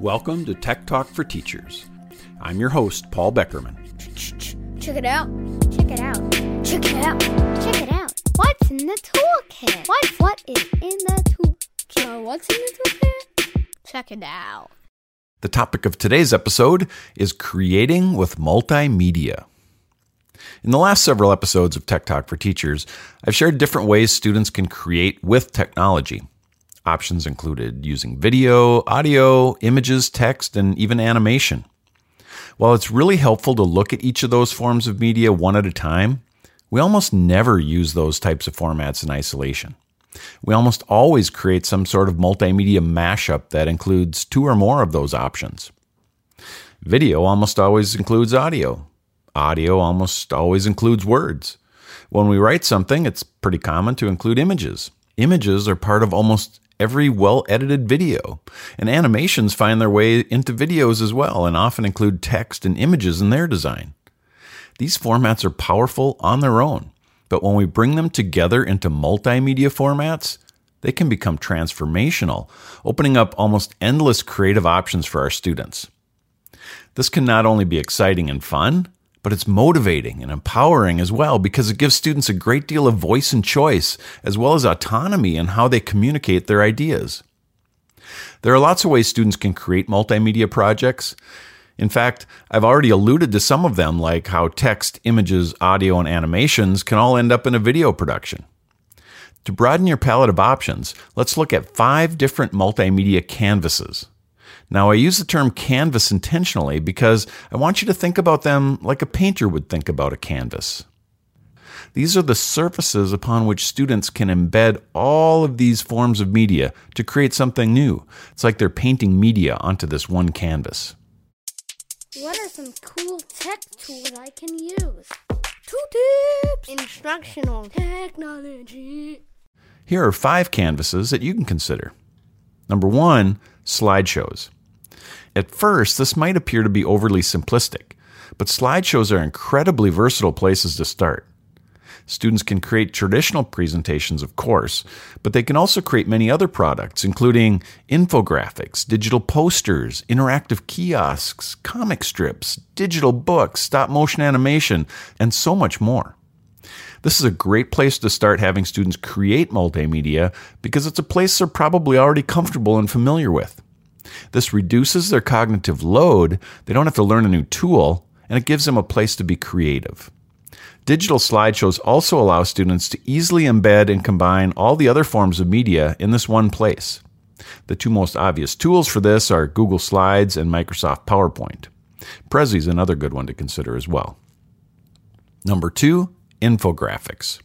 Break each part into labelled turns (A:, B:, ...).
A: Welcome to Tech Talk for Teachers. I'm your host, Paul Beckermann.
B: Check it out. Check it out. Check it out. Check it out. What's in the toolkit? What what is in the toolkit? What's in the toolkit? Check it out.
A: The topic of today's episode is creating with multimedia. In the last several episodes of Tech Talk for Teachers, I've shared different ways students can create with technology. Options included using video, audio, images, text, and even animation. While it's really helpful to look at each of those forms of media one at a time, we almost never use those types of formats in isolation. We almost always create some sort of multimedia mashup that includes two or more of those options. Video almost always includes audio. Audio almost always includes words. When we write something, it's pretty common to include images. Images are part of almost every well edited video. And animations find their way into videos as well and often include text and images in their design. These formats are powerful on their own, but when we bring them together into multimedia formats, they can become transformational, opening up almost endless creative options for our students. This can not only be exciting and fun, but it's motivating and empowering as well because it gives students a great deal of voice and choice, as well as autonomy in how they communicate their ideas. There are lots of ways students can create multimedia projects. In fact, I've already alluded to some of them, like how text, images, audio, and animations can all end up in a video production. To broaden your palette of options, let's look at five different multimedia canvases. Now, I use the term canvas intentionally because I want you to think about them like a painter would think about a canvas. These are the surfaces upon which students can embed all of these forms of media to create something new. It's like they're painting media onto this one canvas.
B: What are some cool tech tools I can use? Two tips. Instructional technology.
A: Here are five canvases that you can consider. Number one, slideshows. At first, this might appear to be overly simplistic, but slideshows are incredibly versatile places to start. Students can create traditional presentations, of course, but they can also create many other products, including infographics, digital posters, interactive kiosks, comic strips, digital books, stop motion animation, and so much more. This is a great place to start having students create multimedia because it's a place they're probably already comfortable and familiar with. This reduces their cognitive load, they don't have to learn a new tool, and it gives them a place to be creative. Digital slideshows also allow students to easily embed and combine all the other forms of media in this one place. The two most obvious tools for this are Google Slides and Microsoft PowerPoint. Prezi is another good one to consider as well. Number two, infographics.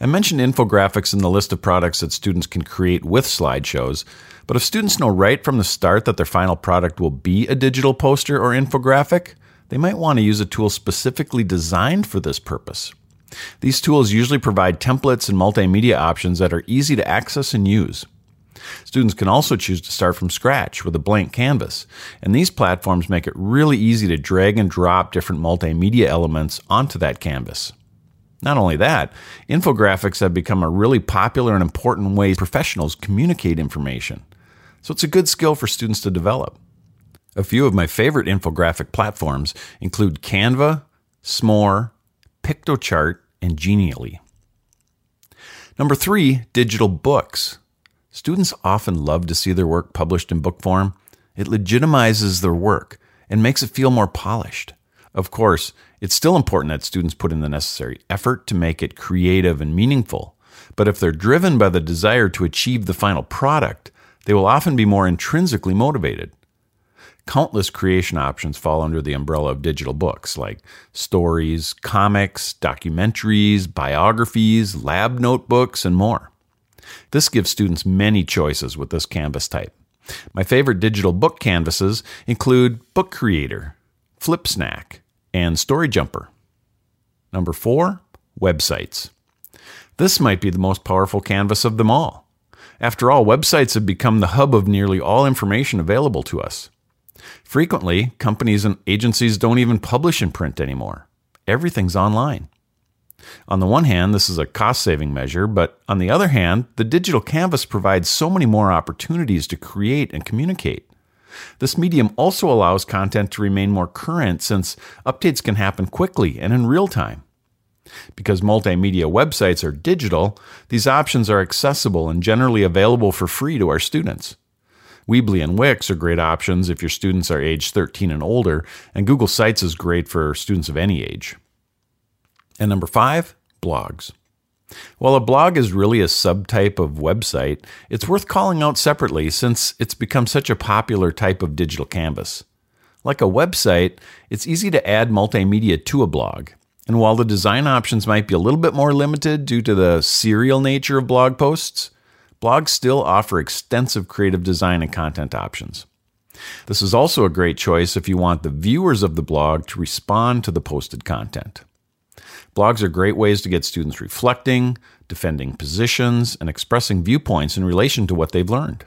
A: I mentioned infographics in the list of products that students can create with slideshows, but if students know right from the start that their final product will be a digital poster or infographic, they might want to use a tool specifically designed for this purpose. These tools usually provide templates and multimedia options that are easy to access and use. Students can also choose to start from scratch with a blank canvas, and these platforms make it really easy to drag and drop different multimedia elements onto that canvas. Not only that, infographics have become a really popular and important way professionals communicate information. So it's a good skill for students to develop. A few of my favorite infographic platforms include Canva, Smore, Piktochart, and Genially. Number three, digital books. Students often love to see their work published in book form. It legitimizes their work and makes it feel more polished. Of course, it's still important that students put in the necessary effort to make it creative and meaningful. But if they're driven by the desire to achieve the final product, they will often be more intrinsically motivated. Countless creation options fall under the umbrella of digital books like stories, comics, documentaries, biographies, lab notebooks, and more. This gives students many choices with this canvas type. My favorite digital book canvases include Book Creator, Flipsnack, and Story Jumper. Number four, websites. This might be the most powerful canvas of them all. After all, websites have become the hub of nearly all information available to us. Frequently, companies and agencies don't even publish in print anymore. Everything's online. On the one hand, this is a cost saving measure, but on the other hand, the digital canvas provides so many more opportunities to create and communicate. This medium also allows content to remain more current since updates can happen quickly and in real time. Because multimedia websites are digital, these options are accessible and generally available for free to our students. Weebly and Wix are great options if your students are age 13 and older, and Google Sites is great for students of any age. And number five, blogs. While a blog is really a subtype of website, it's worth calling out separately since it's become such a popular type of digital canvas. Like a website, it's easy to add multimedia to a blog. And while the design options might be a little bit more limited due to the serial nature of blog posts, blogs still offer extensive creative design and content options. This is also a great choice if you want the viewers of the blog to respond to the posted content. Blogs are great ways to get students reflecting, defending positions, and expressing viewpoints in relation to what they've learned.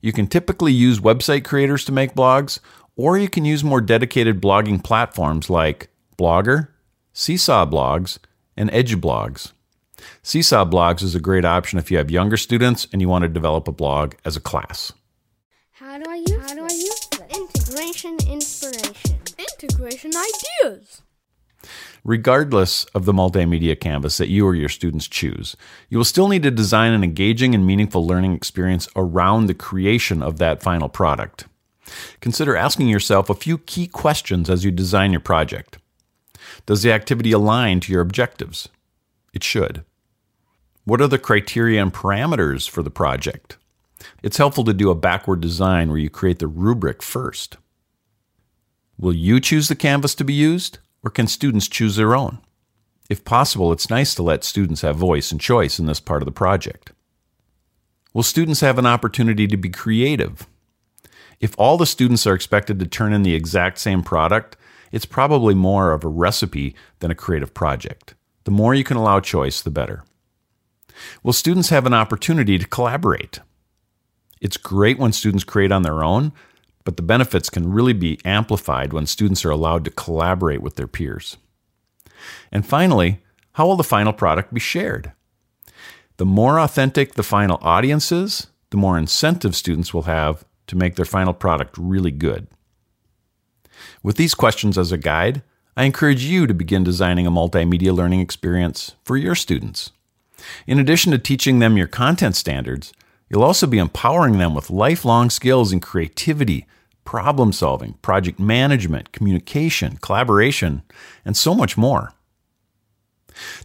A: You can typically use website creators to make blogs, or you can use more dedicated blogging platforms like Blogger, Seesaw Blogs, and Edublogs. Seesaw Blogs is a great option if you have younger students and you want to develop a blog as a class.
B: How do I use How do I use this? Integration inspiration.
C: Integration ideas.
A: Regardless of the multimedia canvas that you or your students choose, you will still need to design an engaging and meaningful learning experience around the creation of that final product. Consider asking yourself a few key questions as you design your project. Does the activity align to your objectives? It should. What are the criteria and parameters for the project? It's helpful to do a backward design where you create the rubric first. Will you choose the canvas to be used, or can students choose their own? If possible, it's nice to let students have voice and choice in this part of the project. Will students have an opportunity to be creative? If all the students are expected to turn in the exact same product, it's probably more of a recipe than a creative project. The more you can allow choice, the better. Will students have an opportunity to collaborate? It's great when students create on their own, but the benefits can really be amplified when students are allowed to collaborate with their peers. And finally, how will the final product be shared? The more authentic the final audience is, the more incentive students will have to make their final product really good. With these questions as a guide, I encourage you to begin designing a multimedia learning experience for your students. In addition to teaching them your content standards, you'll also be empowering them with lifelong skills in creativity, problem solving, project management, communication, collaboration, and so much more.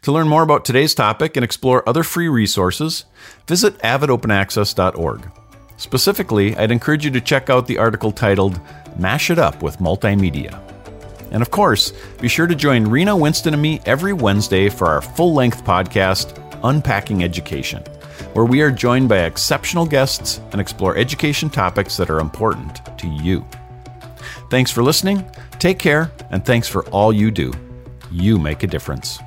A: To learn more about today's topic and explore other free resources, visit avidopenaccess.org. Specifically, I'd encourage you to check out the article titled Mash It Up with Multimedia. And of course, be sure to join Rena Winston and me every Wednesday for our full length podcast, Unpacking Education, where we are joined by exceptional guests and explore education topics that are important to you. Thanks for listening, take care, and thanks for all you do. You make a difference.